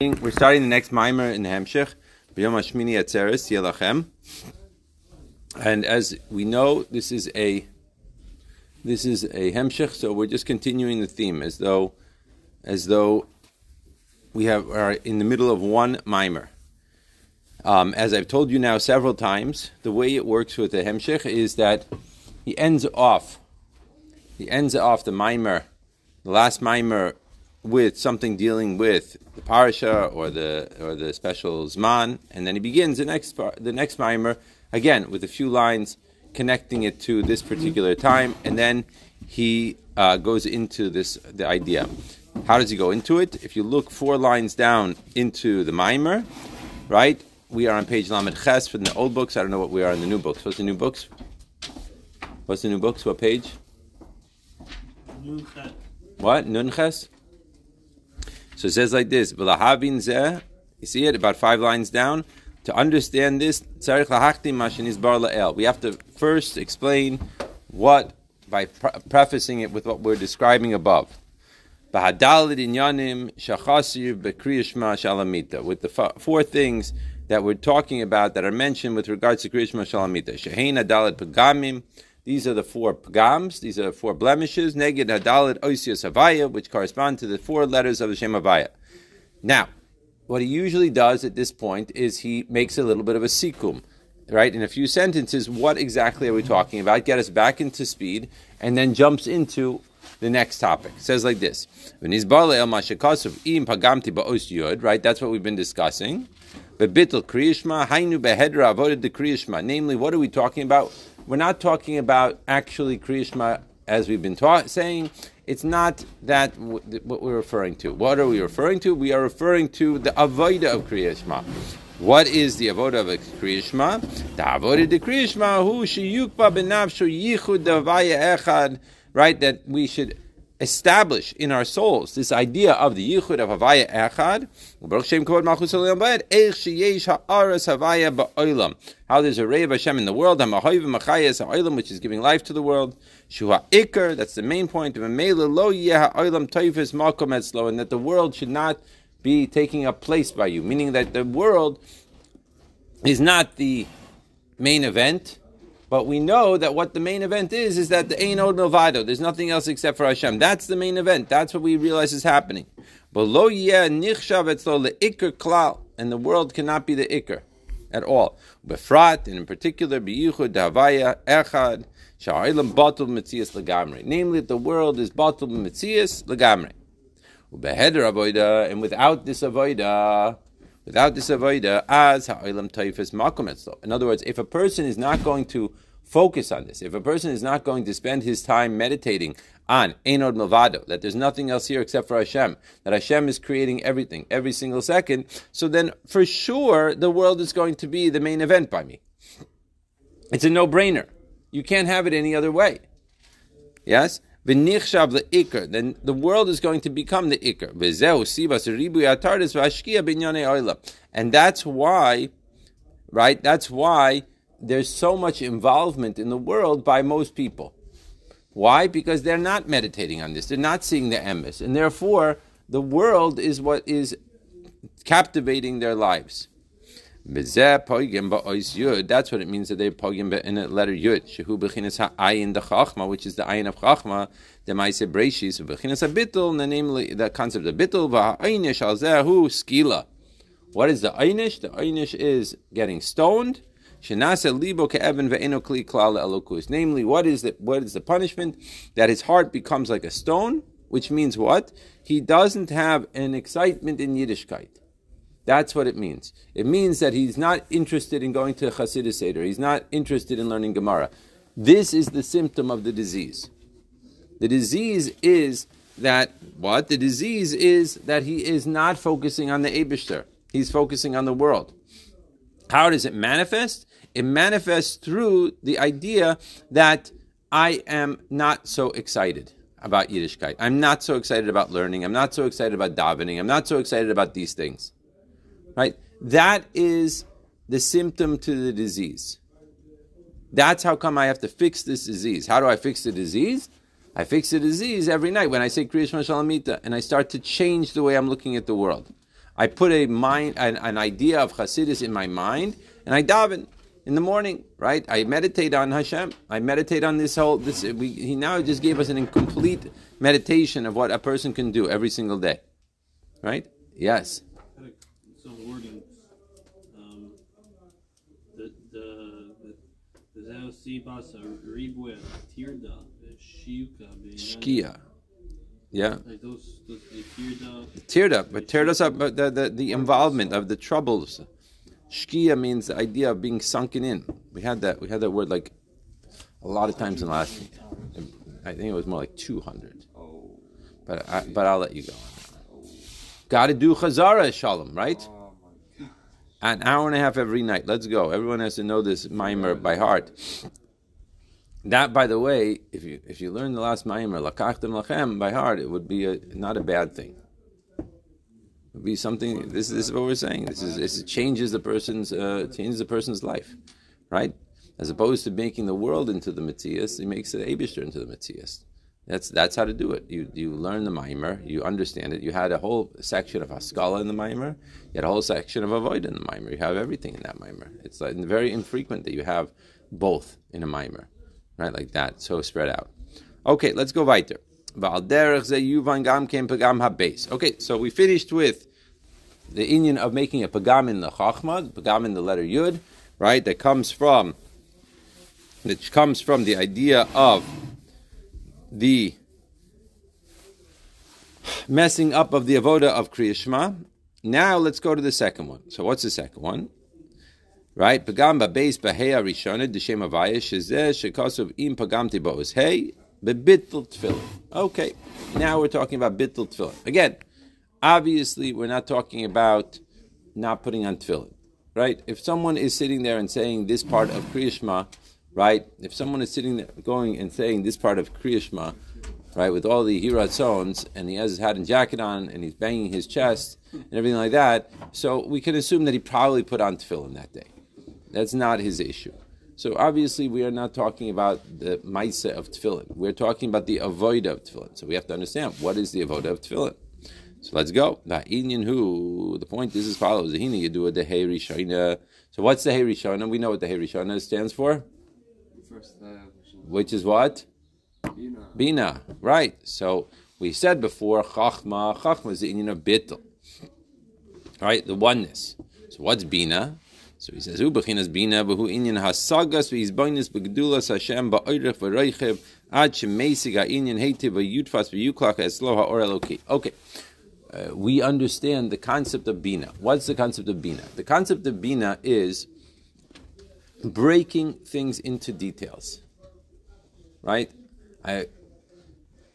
We're starting the next mimer in Hemshech, B'yom Hashmini Atzeres Yelachem, and as we know, this is a this is a Hemshech, so we're just continuing the theme as though as though we have are in the middle of one mimer. Um, as I've told you now several times, the way it works with the Hemshech is that he ends off he ends off the mimer, the last mimer with something dealing with the parasha or the or the special zman, and then he begins the next the next mimer again with a few lines connecting it to this particular time, and then he uh, goes into this the idea. How does he go into it? If you look four lines down into the mimer, right? We are on page Lamed Ches from the old books. I don't know what we are in the new books. What's the new books? What's the new books? What page? What? Nunches? So it says like this, you see it about five lines down. To understand this, we have to first explain what, by pre- prefacing it with what we're describing above. With the four things that we're talking about that are mentioned with regards to Kriyashma Shalamita. These are the four pagams, these are the four blemishes, neged hadalit oisius havaya, which correspond to the four letters of the Shem Havaya. Now, what he usually does at this point is he makes a little bit of a sikum, right? In a few sentences, what exactly are we talking about? Get us back into speed, and then jumps into the next topic. It says like this: el im pagamti Right, that's what we've been discussing. Namely, what are we talking about? We're not talking about actually Kriyishma as we've been ta- saying. It's not that w- what we're referring to. What are we referring to? We are referring to the avoda of Kriyishma. What is the avoda of Kriyishma? The avoda of Kriyishma, who sheyukba benavshu yichud davaya echad, right? That we should establish in our souls this idea of the yichud of Havaya Echad, how there's a ray of Hashem in the world, which is giving life to the world, that's the main point. point, and that the world should not be taking up place by you, meaning that the world is not the main event, but we know that what the main event is is that the Ein Od Milvado. There's nothing else except for Hashem. That's the main event. That's what we realize is happening. But lo nichshav leikr klal, and the world cannot be the ikr at all. Befrat, and in particular, biyuchud davaya echad sha'olam batul mitzias legamri. Namely, the world is batul mitzias legamri. Ubeheder avoida, and without this avoida, Without this avoida, as ha'olam taifas makom In other words, if a person is not going to focus on this, if a person is not going to spend his time meditating on Einod Milvado, that there's nothing else here except for Hashem, that Hashem is creating everything, every single second, so then for sure the world is going to be the main event by me. It's a no-brainer. You can't have it any other way. Yes? V'nichshav le'ikr, then the world is going to become the ikr. V'zehu sibas ribu v'ashkia oila. And that's why, right, that's why there's so much involvement in the world by most people. Why? Because they're not meditating on this. They're not seeing the emes. And therefore, the world is what is captivating their lives. That's what it means that they pogim in a letter yud. Shehu bechinas ha'ayin the chachma, which is the ayin of chachma. The ma'ase breishis bechinas habitul, namely the concept of bitul va'ayinish al zehu skila. What is the ayinish? The ayinish is getting stoned. Shenase libo ke'evin ve'eno kli klal elokus. Namely, what is the what is the punishment? That his heart becomes like a stone, which means what? He doesn't have an excitement in Yiddishkeit. That's what it means. It means that he's not interested in going to Chassidus Seder. He's not interested in learning Gemara. This is the symptom of the disease. The disease is that what? The disease is that he is not focusing on the Abishter. He's focusing on the world. How does it manifest? It manifests through the idea that I am not so excited about Yiddishkeit. I'm not so excited about learning. I'm not so excited about davening. I'm not so excited about these things. Right? That is the symptom to the disease. That's how come I have to fix this disease. How do I fix the disease? I fix the disease every night when I say Kriya Shalamita and I start to change the way I'm looking at the world. I put a mind, an, an idea of Hasidus in my mind, and I daven in the morning, right? I meditate on Hashem. I meditate on this whole. This we, he now just gave us an incomplete meditation of what a person can do every single day, right? Yes. Some wording. Um, the the the the sibasa ribwe tirda shiuka Shkia. Yeah. Like those those the tirda. But teared us up. But the, the, the involvement of the troubles. Shkia means the idea of being sunken in. We had that. We had that word like a lot of times in the last. I think it was more like two hundred. Oh. But I, but I'll let you go. Got to do chazara shalom, right? An hour and a half every night. Let's go. Everyone has to know this mimer by heart. That, by the way, if you if you learn the last mimer lakachtem lachem by heart, it would be a, not a bad thing. It would be something. This, this is what we're saying. This is this changes the person's uh, changes the person's life, right? As opposed to making the world into the mitzias, he makes the Abishter into the mitzias. That's that's how to do it. You you learn the mimer, you understand it. You had a whole section of Haskala in the mimer, you had a whole section of Avoida in the mimer. You have everything in that mimer. It's like very infrequent that you have both in a mimer, right? Like that, so spread out. Okay, let's go weiter. Okay, so we finished with the inyan of making a pagam in the chachma, pagam in the letter yud, right? That comes from that comes from the idea of the messing up of the avoda of Kriyashma. Now let's go to the second one. So what's the second one? Right? Pagam ba'beis b'hei arishona d'shem avaya shezeh shekosov im pagamti bo'os hey bebitl tefillin. Okay, now we're talking about bitl tefillin. Again, obviously we're not talking about not putting on tefillin. Right? If someone is sitting there and saying this part of Kriyashma, right? If someone is sitting there going and saying this part of Kriyashma, right, with all the hiratzons, and he has his hat and jacket on, and he's banging his chest and everything like that, so we can assume that he probably put on tefillin that day. That's not his issue. So obviously, we are not talking about the maisa of tefillin. We're talking about the avodah of tefillin. So we have to understand what is the avodah of tefillin. So let's go. who the point is as follows: So what's the hey We know what the hey stands for. Which is what? Bina. Bina, right. So we said before, Chachma, Chachma is the inyan of Bittel. Right, the oneness. So what's Bina? So he says, Ubechinas Bina, Behu Indian Hasagas, Vizboinis, Begdulas Hashem, Ba'oirech, V'reichev, Ad Shemesig, Ha'inyan, Heitiv, V'yutfas, V'yuklach, Esloha, Or Eloki. Okay. Uh, we understand the concept of Bina. What's the concept of Bina? The concept of Bina is breaking things into details. Right? I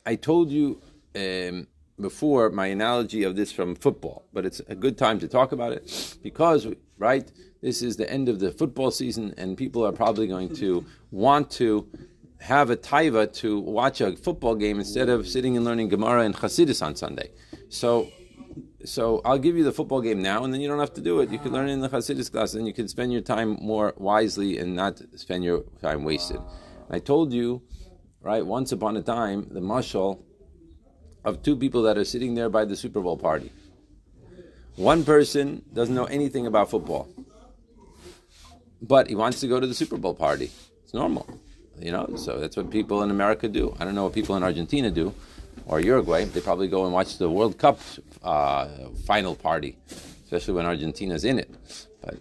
I told you um, before my analogy of this from football, but it's a good time to talk about it because right, this is the end of the football season, and people are probably going to want to have a taiva to watch a football game instead of sitting and learning Gemara and Chassidus on Sunday. So so I'll give you the football game now, and then you don't have to do it. You can learn it in the Hasidus class, and you can spend your time more wisely and not spend your time wasted. I told you, right, once upon a time, the mashal of two people that are sitting there by the Super Bowl party. One person doesn't know anything about football, but he wants to go to the Super Bowl party. It's normal, you know. So that's what people in America do. I don't know what people in Argentina do or Uruguay, they probably go and watch the World Cup uh, final party, especially when Argentina's in it. But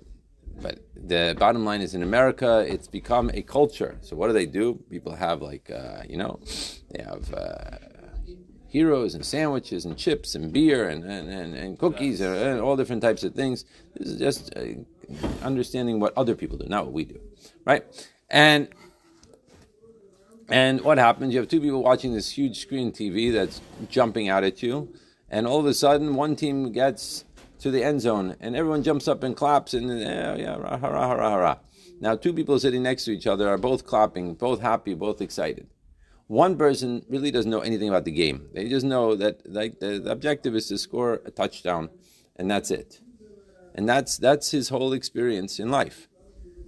but the bottom line is in America, it's become a culture. So what do they do? People have like uh, you know, they have. Uh, heroes and sandwiches and chips and beer and, and, and, and cookies and, and, all different types of things. This is just uh, understanding what other people do, not what we do, right? And and what happens? You have two people watching this huge screen TV that's jumping out at you, and all of a sudden, one team gets to the end zone, and everyone jumps up and claps, and yeah, yeah, rah, rah, rah. Now, two people sitting next to each other are both clapping, both happy, both excited. One person really doesn't know anything about the game. They just know that like the, the objective is to score a touchdown, and that's it. And that's that's his whole experience in life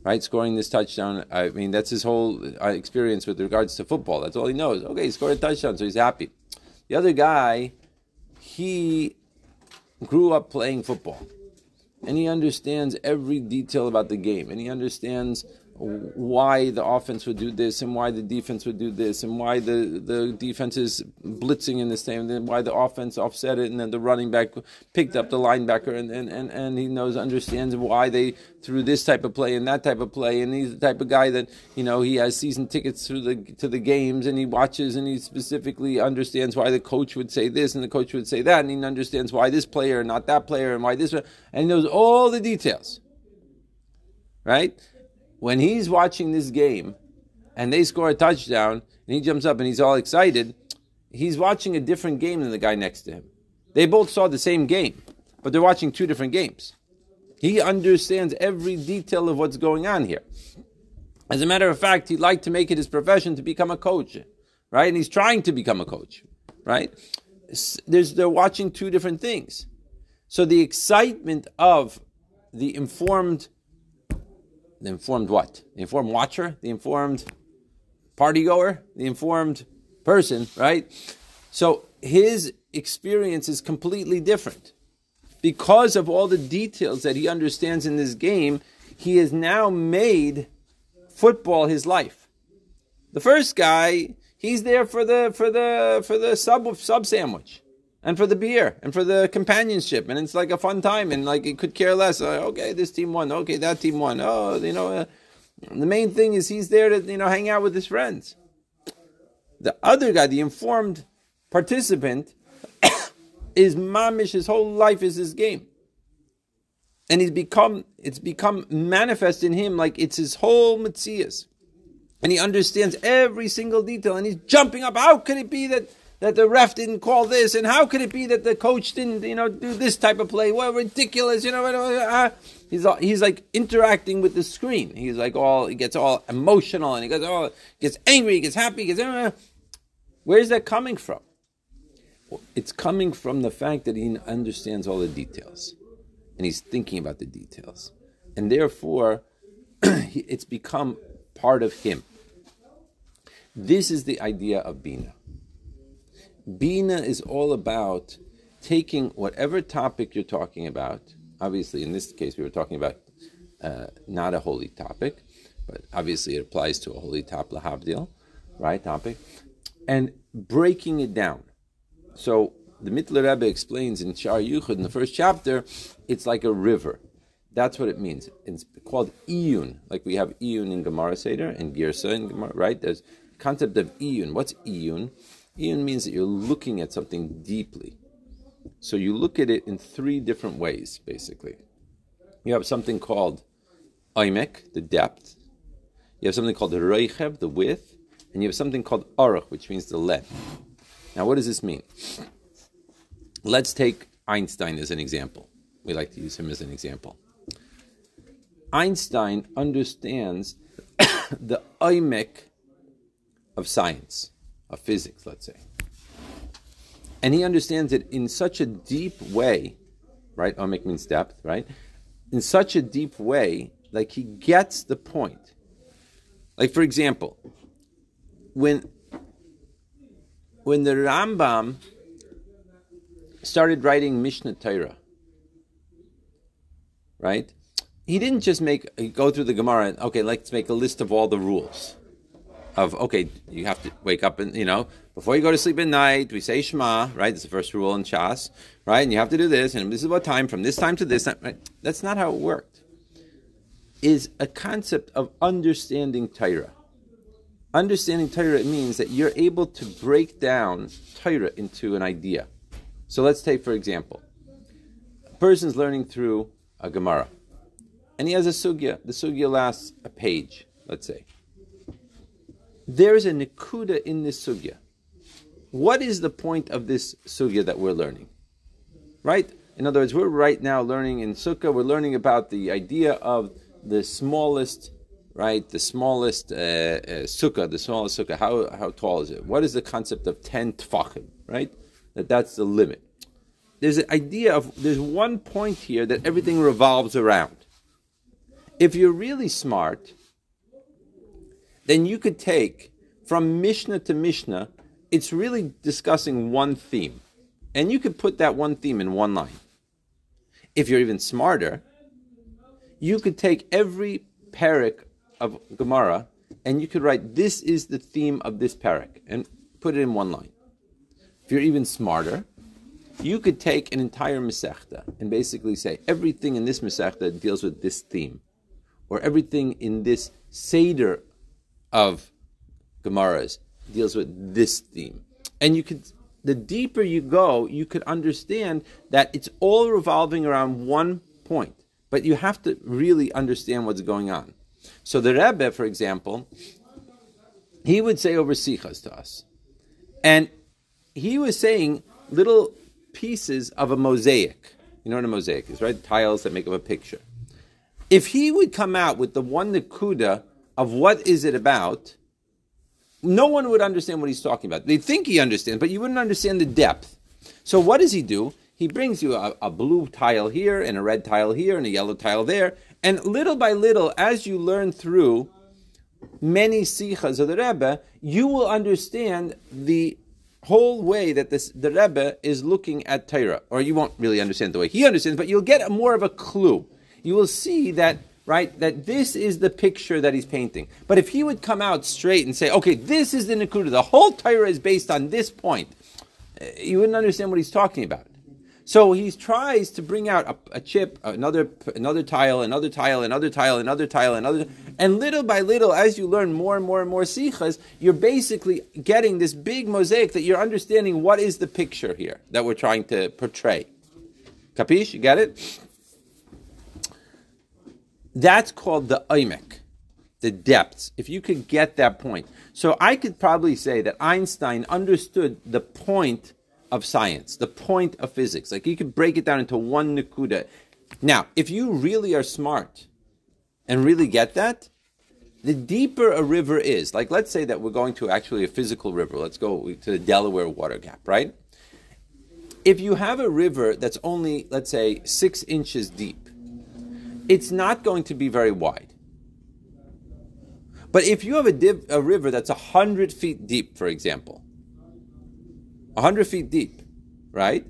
right? Scoring this touchdown. I mean, that's his whole uh, experience with regards to football. That's all he knows. Okay, he scored a touchdown, so he's happy. The other guy, he grew up playing football, and he understands every detail about the game, and he understands why the offense would do this and why the defense would do this and why the, the defense is blitzing in the same and why the offense offset it and then the running back picked up the linebacker and, and, and, and he knows understands why they threw this type of play and that type of play. And he's the type of guy that you know he has season tickets through the to the games and he watches and he specifically understands why the coach would say this and the coach would say that. And he understands why this player and not that player and why this and he knows all the details. Right when he's watching this game and they score a touchdown and he jumps up and he's all excited, he's watching a different game than the guy next to him. They both saw the same game, but they're watching two different games. He understands every detail of what's going on here. As a matter of fact, he'd like to make it his profession to become a coach, right? And he's trying to become a coach, right? There's, they're watching two different things. So the excitement of the informed the informed what? The informed watcher, the informed party goer, the informed person, right? So his experience is completely different. Because of all the details that he understands in this game, he has now made football his life. The first guy, he's there for the for the for the sub sub sandwich and for the beer and for the companionship and it's like a fun time and like it could care less uh, okay this team won okay that team won oh you know uh, the main thing is he's there to you know hang out with his friends. The other guy the informed participant is mamish his whole life is his game. And he's become it's become manifest in him like it's his whole mitzias and he understands every single detail and he's jumping up. How can it be that that the ref didn't call this, and how could it be that the coach didn't, you know, do this type of play? Well, ridiculous, you know. Uh, he's he's like interacting with the screen. He's like all he gets all emotional, and he gets all gets angry, he gets happy. He gets, uh, where's that coming from? It's coming from the fact that he understands all the details, and he's thinking about the details, and therefore, it's become part of him. This is the idea of bina. Bina is all about taking whatever topic you're talking about. Obviously, in this case, we were talking about uh, not a holy topic, but obviously it applies to a holy top lahavdil, right? Topic, and breaking it down. So the Mittler Rebbe explains in Shar Yuchud in the first chapter, it's like a river. That's what it means. It's called iyun, like we have iyun in Gemara Seder and Girsa in Gemara, right? There's concept of iyun. What's iyun? Iyun means that you're looking at something deeply. So you look at it in three different ways, basically. You have something called Aimek, the depth. You have something called the Reichev, the width. And you have something called Aruch, which means the length. Now, what does this mean? Let's take Einstein as an example. We like to use him as an example. Einstein understands the Aimek of science of physics, let's say. And he understands it in such a deep way, right? Omek means depth, right? In such a deep way, like he gets the point. Like for example, when when the Rambam started writing Mishnah Torah, right? He didn't just make go through the Gemara and okay, let's make a list of all the rules of okay, you have to wake up and you know before you go to sleep at night. We say Shema, right? It's the first rule in Shas, right? And you have to do this, and this is what time from this time to this time. Right? That's not how it worked. Is a concept of understanding Torah. Understanding Torah means that you're able to break down Torah into an idea. So let's take, for example, a person's learning through a Gemara, and he has a sugya. The sugya lasts a page, let's say there is a nikuda in this sugya. What is the point of this sugya that we're learning? Right? In other words, we're right now learning in sukkah, we're learning about the idea of the smallest, right? The smallest uh, uh, sukkah, the smallest sukkah. How, how tall is it? What is the concept of 10 tfachim, right? That that's the limit. There's an idea of, there's one point here that everything revolves around. If you're really smart, then you could take from Mishnah to Mishnah, it's really discussing one theme. And you could put that one theme in one line. If you're even smarter, you could take every parak of Gemara and you could write, this is the theme of this parak, and put it in one line. If you're even smarter, you could take an entire Masechta and basically say, everything in this Masechta deals with this theme, or everything in this Seder of Gemaras deals with this theme. And you could, the deeper you go, you could understand that it's all revolving around one point. But you have to really understand what's going on. So the Rebbe, for example, he would say over sichas to us, and he was saying little pieces of a mosaic. You know what a mosaic is, right? Tiles that make up a picture. If he would come out with the one nakuda of what is it about, no one would understand what he's talking about. They'd think he understands, but you wouldn't understand the depth. So what does he do? He brings you a, a, blue tile here and a red tile here and a yellow tile there. And little by little, as you learn through many sichas of the Rebbe, you will understand the whole way that this, the Rebbe is looking at Torah. Or you won't really understand the way he understands, but you'll get more of a clue. You will see that right? That this is the picture that he's painting. But if he would come out straight and say, okay, this is the Nakuda, the whole Torah is based on this point, eh, you wouldn't understand what he's talking about. So he tries to bring out a, a, chip, another another tile, another tile, another tile, another tile, another, and little by little, as you learn more and more and more sichas, you're basically getting this big mosaic that you're understanding what is the picture here that we're trying to portray. Capish? You get it? That's called the oimek, the depths. If you could get that point. So I could probably say that Einstein understood the point of science, the point of physics. Like you could break it down into one nakuda. Now, if you really are smart and really get that, the deeper a river is, like let's say that we're going to actually a physical river, let's go to the Delaware water gap, right? If you have a river that's only, let's say, six inches deep, it's not going to be very wide. But if you have a, div, a river that's 100 feet deep, for example, 100 feet deep, right?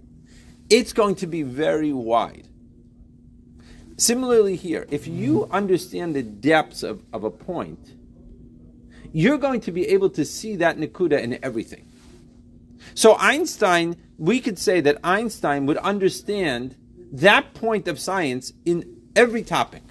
It's going to be very wide. Similarly, here, if you understand the depths of, of a point, you're going to be able to see that Nakuda in everything. So, Einstein, we could say that Einstein would understand that point of science in every topic.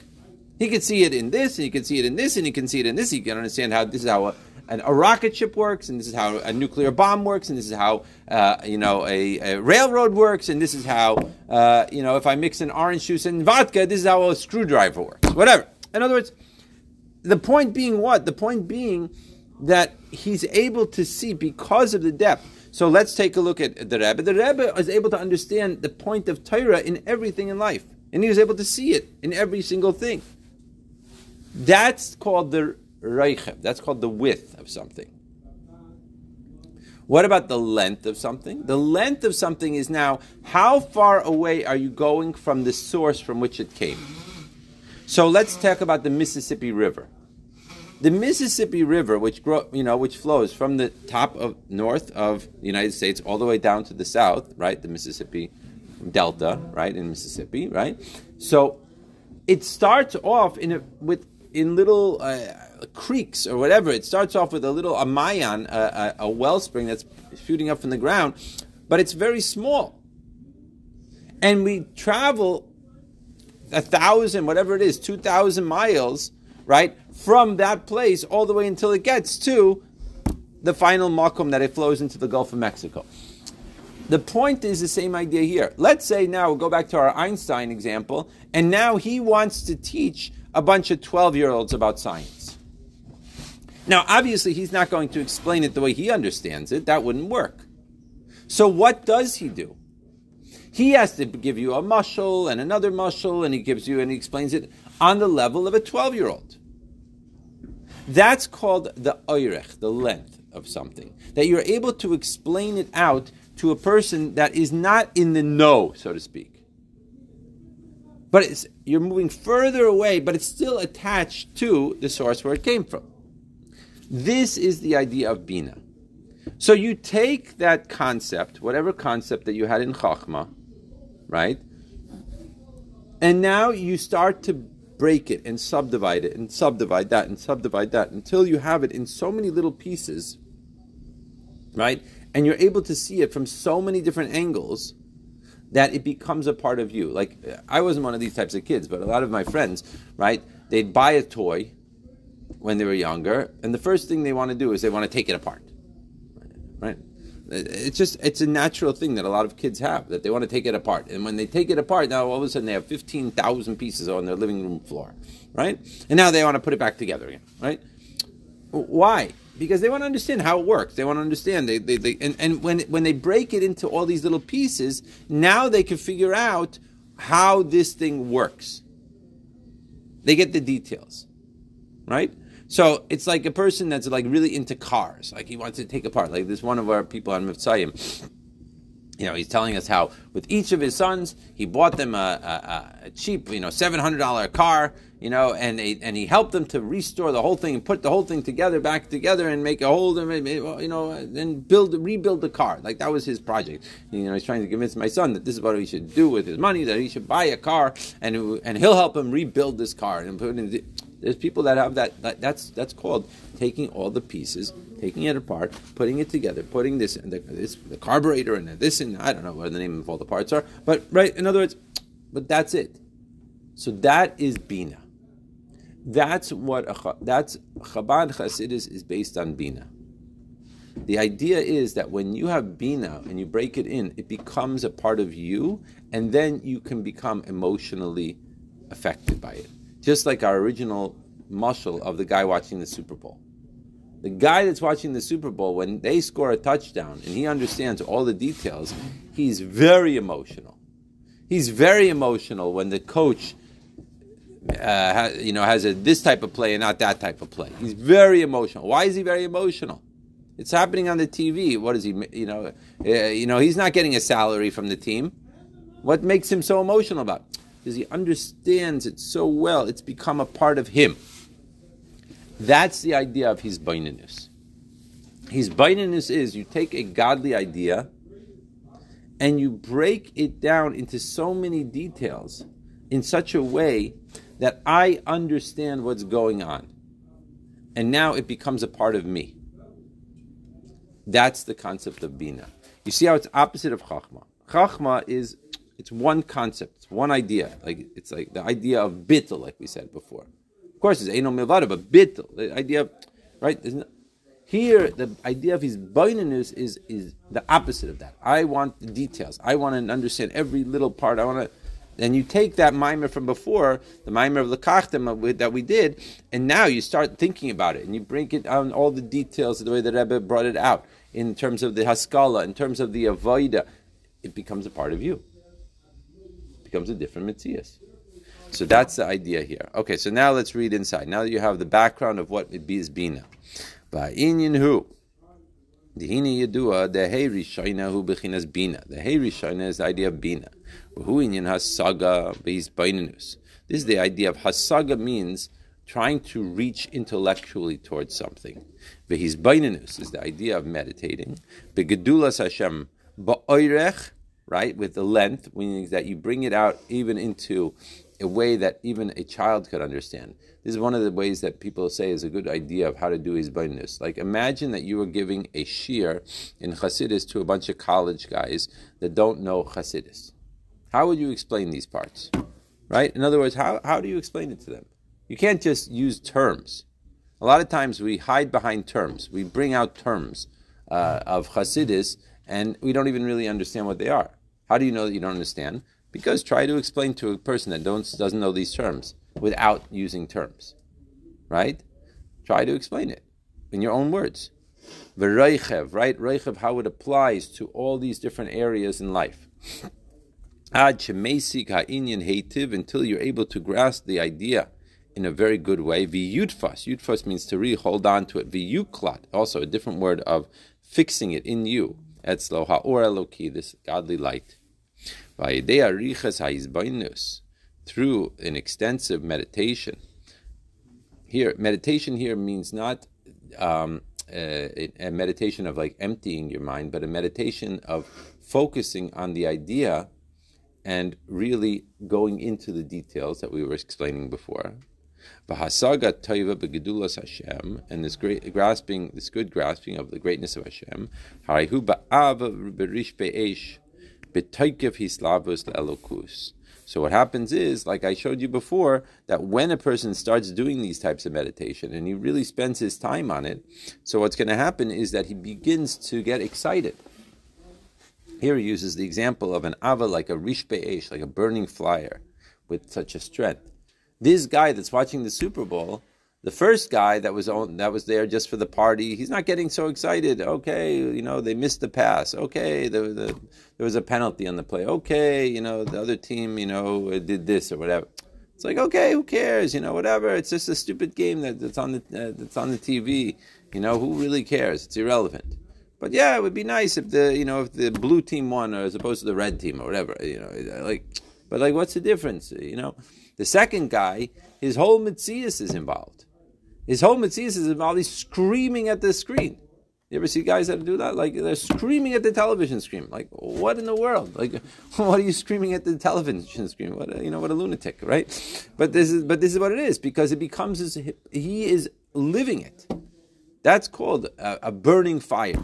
He could see it in this, and he can see it in this, and he can see it in this. He can understand how this is how a, an, a rocket ship works, and this is how a nuclear bomb works, and this is how uh, you know a, a, railroad works, and this is how uh, you know if I mix an orange juice and vodka, this is how a screwdriver works. Whatever. In other words, the point being what? The point being that he's able to see because of the depth. So let's take a look at the Rebbe. The Rebbe is able to understand the point of Torah in everything in life and he was able to see it in every single thing. That's called the reichev. That's called the width of something. What about the length of something? The length of something is now how far away are you going from the source from which it came? So let's talk about the Mississippi River. The Mississippi River, which grow, you know, which flows from the top of north of the United States all the way down to the south, right? The Mississippi delta, right, in Mississippi, right? So it starts off in a, with in little uh, creeks or whatever. It starts off with a little amayan, a, a, a wellspring that's shooting up from the ground, but it's very small. And we travel a thousand, whatever it is, two thousand miles, right, from that place all the way until it gets to the final makom that it flows into the Gulf of Mexico. The point is the same idea here. Let's say now we'll go back to our Einstein example, and now he wants to teach a bunch of 12 year olds about science. Now, obviously, he's not going to explain it the way he understands it. That wouldn't work. So, what does he do? He has to give you a mushal and another mushal, and he gives you and he explains it on the level of a 12 year old. That's called the oirech, the length of something. That you're able to explain it out to a person that is not in the know, so to speak. But you're moving further away, but it's still attached to the source where it came from. This is the idea of Bina. So you take that concept, whatever concept that you had in Chachma, right? And now you start to break it and subdivide it and subdivide that and subdivide that until you have it in so many little pieces, right? And you're able to see it from so many different angles that it becomes a part of you. Like, I wasn't one of these types of kids, but a lot of my friends, right? They'd buy a toy when they were younger, and the first thing they want to do is they want to take it apart, right? It's just it's a natural thing that a lot of kids have that they want to take it apart, and when they take it apart, now all of a sudden they have fifteen thousand pieces on their living room floor, right? And now they want to put it back together again, right? Why? Because they want to understand how it works. They want to understand. They, they, they and, and when when they break it into all these little pieces, now they can figure out how this thing works. They get the details, right? So it's like a person that's like really into cars, like he wants to take apart. Like this one of our people on Mitzayim, you know, he's telling us how with each of his sons, he bought them a, a, a cheap, you know, seven hundred dollar car, you know, and and he helped them to restore the whole thing and put the whole thing together, back together, and make a whole, you know, and build, rebuild the car. Like that was his project. You know, he's trying to convince my son that this is what he should do with his money, that he should buy a car, and and he'll help him rebuild this car and put in. The, there's people that have that, that, That's that's called taking all the pieces, taking it apart, putting it together, putting this and the, this the carburetor and this and I don't know what the name of all the parts are, but right. In other words, but that's it. So that is bina. That's what a, that's Chabad Chasidus is based on bina. The idea is that when you have bina and you break it in, it becomes a part of you, and then you can become emotionally affected by it. Just like our original mushal of the guy watching the Super Bowl. The guy that's watching the Super Bowl, when they score a touchdown and he understands all the details, he's very emotional. He's very emotional when the coach, uh, you know, has a, this type of play and not that type of play. He's very emotional. Why is he very emotional? It's happening on the TV. What is he? You know, uh, you know, he's not getting a salary from the team. What makes him so emotional about? It? he understands it so well, it's become a part of him. That's the idea of his baininess. His baininess is you take a godly idea and you break it down into so many details in such a way that I understand what's going on. And now it becomes a part of me. That's the concept of Bina. You see how it's opposite of Chachma. Chachma is it's one concept, it's one idea. Like it's like the idea of bittel, like we said before. Of course, it's eno milvada, but bittel, the idea of right. Here, the idea of his baininus is is the opposite of that. I want the details. I want to understand every little part. I want to. And you take that mimer from before, the mimer of Lekachtem that we did, and now you start thinking about it, and you break it down all the details of the way the Rebbe brought it out in terms of the Haskalah, in terms of the Avoida. It becomes a part of you becomes a different mitzias. So that's the idea here. Okay, so now let's read inside. Now that you have the background of what it is bina. By inyan who? The hini yadua the hey rishayna hu bina. The hey rishayna is the idea of bina. Who. This is the idea of hasaga means trying to reach intellectually towards something. Behis bainanus is the idea of meditating. Begedulas Hashem ba'oirech right? With the length, meaning that you bring it out even into a way that even a child could understand. This is one of the ways that people say is a good idea of how to do hisbainus. Like imagine that you were giving a shir in Hasidus to a bunch of college guys that don't know Hasidus. How would you explain these parts? Right? In other words, how, how do you explain it to them? You can't just use terms. A lot of times we hide behind terms. We bring out terms uh, of Hasidus and we don't even really understand what they are. How do you know that you don't understand? Because try to explain to a person that doesn't know these terms without using terms. Right? Try to explain it in your own words. V'reichev, right? Reichev, how it applies to all these different areas in life. Ad shemesik ha'inyan heitiv, until you're able to grasp the idea in a very good way. V'yutfas, yutfas means to really hold on to it. V'yuklat, also a different word of fixing it in you. Etzlo ha'or eloki, this godly light. Through an extensive meditation. Here, meditation here means not um, a meditation of like emptying your mind, but a meditation of focusing on the idea and really going into the details that we were explaining before. V'hasaga toiva begedulas Hashem, and this great grasping, this good grasping of the greatness of Hashem. Harihu ba'ava berish be'esh b'toikev hislavus le'elokus. So what happens is, like I showed you before, that when a person starts doing these types of meditation and he really spends his time on it, so what's going to happen is that he begins to get excited. Here he uses the example of an ava like a rish be'esh, like a burning flyer, with such a strength. This guy that's watching the Super Bowl, the first guy that was on, that was there just for the party, he's not getting so excited. Okay, you know they missed the pass. Okay, the, the, there was a penalty on the play. Okay, you know the other team, you know, did this or whatever. It's like okay, who cares? You know, whatever. It's just a stupid game that, that's on the uh, that's on the TV. You know, who really cares? It's irrelevant. But yeah, it would be nice if the you know if the blue team won as opposed to the red team or whatever. You know, like, but like, what's the difference? You know, the second guy, his whole mitzias is involved. His whole mitzias is involved. He's screaming at the screen. You ever see guys that do that? Like they're screaming at the television screen. Like what in the world? Like what are you screaming at the television screen? What a, you know? What a lunatic, right? But this is but this is what it is because it becomes his, he is living it. That's called a, a burning fire.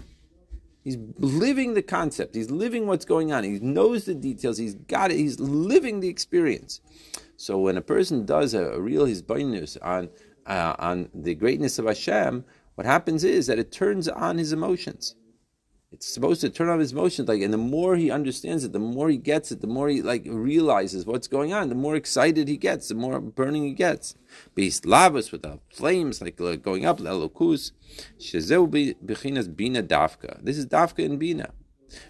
He's living the concept. He's living what's going on. He knows the details. He's got it. He's living the experience. So when a person does a, a real hisbainus on uh, on the greatness of Hashem, what happens is that it turns on his emotions. It's supposed to turn on his emotions, like, and the more he understands it, the more he gets it, the more he like realizes what's going on, the more excited he gets, the more burning he gets. Beast lavas with the flames like uh, going up, lelokus. Shezeu bechinas bina dafka. This is dafka in bina.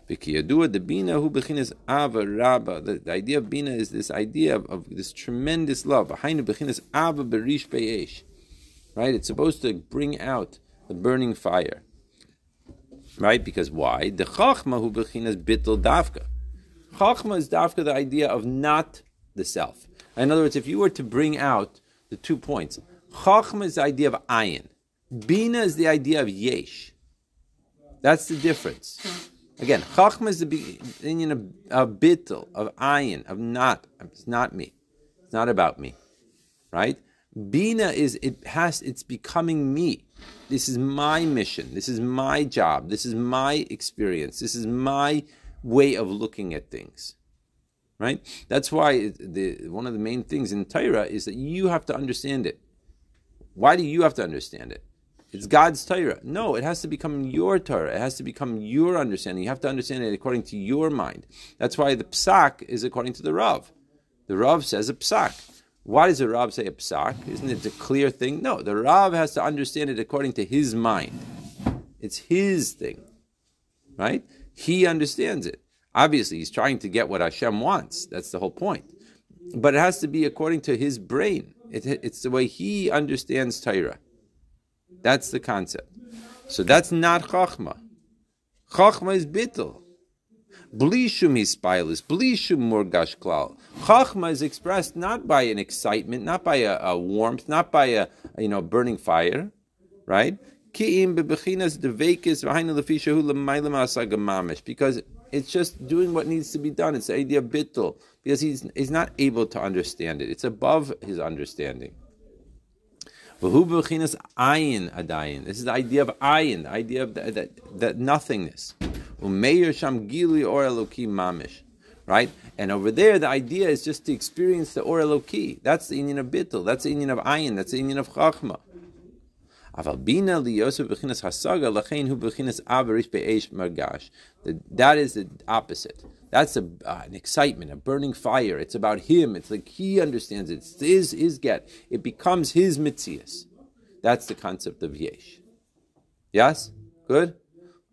V'kiyadua the bina who bechinas ava rabba. The idea of bina is this idea of, of this tremendous love. Hainu bechinas ava berish. Right? It's supposed to bring out the burning fire. Right? Because why? The chachma who bechinas bittel dafka. Chachma is dafka the idea of not the self. In other words, if you were to bring out the two points, chachma is the idea of ayin. Bina is the idea of yesh. That's the difference. Again, chachma is the opinion of, of bittel, of ayin, of not. It's not me. It's not about me. Right? Bina is it has it's becoming me. This is my mission. This is my job. This is my experience. This is my way of looking at things. Right? That's why the one of the main things in Torah is that you have to understand it. Why do you have to understand it? It's God's Torah. No, it has to become your Torah. It has to become your understanding. You have to understand it according to your mind. That's why the psak is according to the Rav. The Rav says a psak. Why does the Rav say a psak? Isn't it a clear thing? No, the Rav has to understand it according to his mind. It's his thing, right? He understands it. Obviously, he's trying to get what Hashem wants. That's the whole point. But it has to be according to his brain. It, it's the way he understands Torah. That's the concept. So that's not Chachma. Chachma is bittul. Blishum hispilus, blishum murgash klal. Chachma is expressed not by an excitement, not by a, a warmth, not by a, a, you know burning fire, right? Because it's just doing what needs to be done. It's the idea of. Because he's, he's not able to understand it. It's above his understanding. This is the idea of ayin, the idea of that, nothingness. Right? And over there, the idea is just to experience the or eloki. That's the union of bittul. That's the union of ayin. That's the union of chachma. That is the opposite. That's a, uh, an excitement, a burning fire. It's about him. It's like he understands it. It's his, his get. It becomes his mitzias. That's the concept of yesh. Yes? Good?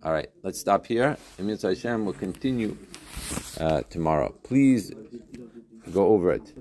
All right, let's stop here. Emir Hashem will continue uh, tomorrow. Please go over it.